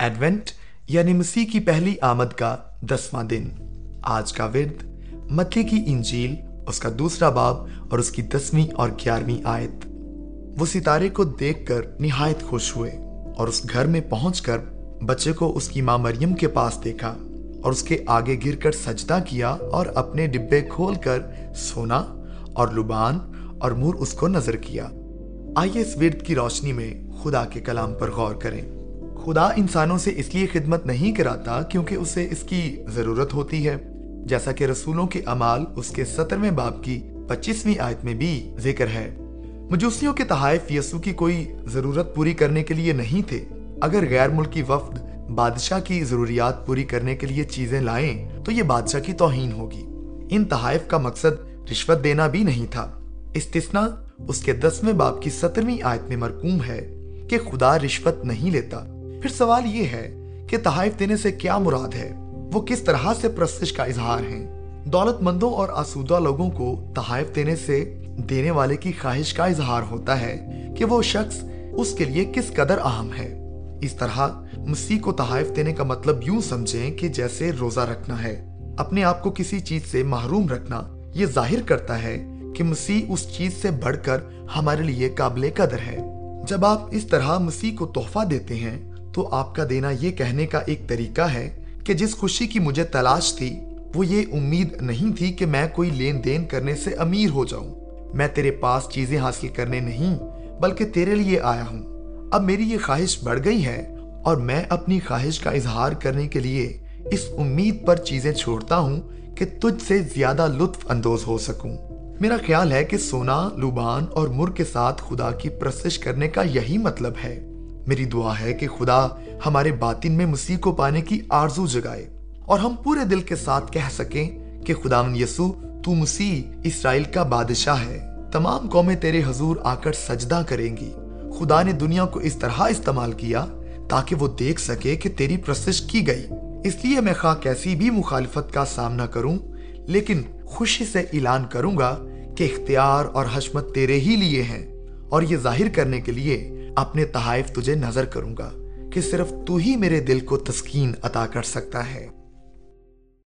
Advent یعنی مسیح کی پہلی آمد کا دسواں دن۔ آج کا ورد متی کی انجیل، اس کا دوسرا باب اور اس کی دسویں اور گیارہویں آیت۔ وہ ستارے کو دیکھ کر نہایت خوش ہوئے اور اس گھر میں پہنچ کر بچے کو اس کی ماں مریم کے پاس دیکھا اور اس کے آگے گر کر سجدہ کیا اور اپنے ڈبے کھول کر سونا اور لبان اور مور اس کو نظر کیا۔ آئیے اس ورد کی روشنی میں خدا کے کلام پر غور کریں۔ خدا انسانوں سے اس لیے خدمت نہیں کراتا کیونکہ اسے اس کی ضرورت ہوتی ہے۔ جیسا کہ رسولوں کے امال اس کے سترویں باپ کی پچیسویں آیت میں بھی ذکر ہے۔ مجوسیوں کے تحائف یسو کی کوئی ضرورت پوری کرنے کے لیے نہیں تھے۔ اگر غیر ملکی وفد بادشاہ کی ضروریات پوری کرنے کے لیے چیزیں لائیں تو یہ بادشاہ کی توہین ہوگی۔ ان تحائف کا مقصد رشوت دینا بھی نہیں تھا۔ استثنا اس کے دسویں باپ کی سترویں آیت میں مرکوم ہے کہ خدا رشوت نہیں لیتا۔ پھر سوال یہ ہے کہ تحائف دینے سے کیا مراد ہے؟ وہ کس طرح سے پرستش کا اظہار ہیں؟ دولت مندوں اور آسودہ لوگوں کو تحائف دینے سے دینے والے کی خواہش کا اظہار ہوتا ہے کہ وہ شخص اس کے لیے کس قدر اہم ہے۔ اس طرح مسیح کو تحائف دینے کا مطلب یوں سمجھیں کہ جیسے روزہ رکھنا ہے، اپنے آپ کو کسی چیز سے محروم رکھنا، یہ ظاہر کرتا ہے کہ مسیح اس چیز سے بڑھ کر ہمارے لیے قابل قدر ہے۔ جب آپ اس طرح مسیح کو تحفہ دیتے ہیں تو آپ کا دینا یہ کہنے کا ایک طریقہ ہے کہ جس خوشی کی مجھے تلاش تھی، وہ یہ امید نہیں تھی کہ میں کوئی لین دین کرنے سے امیر ہو جاؤں۔ میں تیرے پاس چیزیں حاصل کرنے نہیں، بلکہ تیرے لیے آیا ہوں۔ اب میری یہ خواہش بڑھ گئی ہے اور میں اپنی خواہش کا اظہار کرنے کے لیے اس امید پر چیزیں چھوڑتا ہوں کہ تجھ سے زیادہ لطف اندوز ہو سکوں۔ میرا خیال ہے کہ سونا لوبان اور مر کے ساتھ خدا کی پرستش کرنے کا یہی مطلب ہے۔ میری دعا ہے کہ خدا ہمارے باطن میں مسیح کو پانے کی آرزو جگائے اور ہم پورے دل کے ساتھ کہہ سکیں کہ خدا من یسو تو مسیح اسرائیل کا بادشاہ ہے۔ تمام قومیں تیرے حضور آ کر سجدہ کریں گی۔ خدا نے دنیا کو اس طرح استعمال کیا تاکہ وہ دیکھ سکے کہ تیری پرستش کی گئی۔ اس لیے میں خواہ کیسی بھی مخالفت کا سامنا کروں، لیکن خوشی سے اعلان کروں گا کہ اختیار اور حشمت تیرے ہی لیے ہیں اور یہ ظاہر کرنے کے لیے اپنے تحائف تجھے نظر کروں گا کہ صرف تو ہی میرے دل کو تسکین عطا کر سکتا ہے۔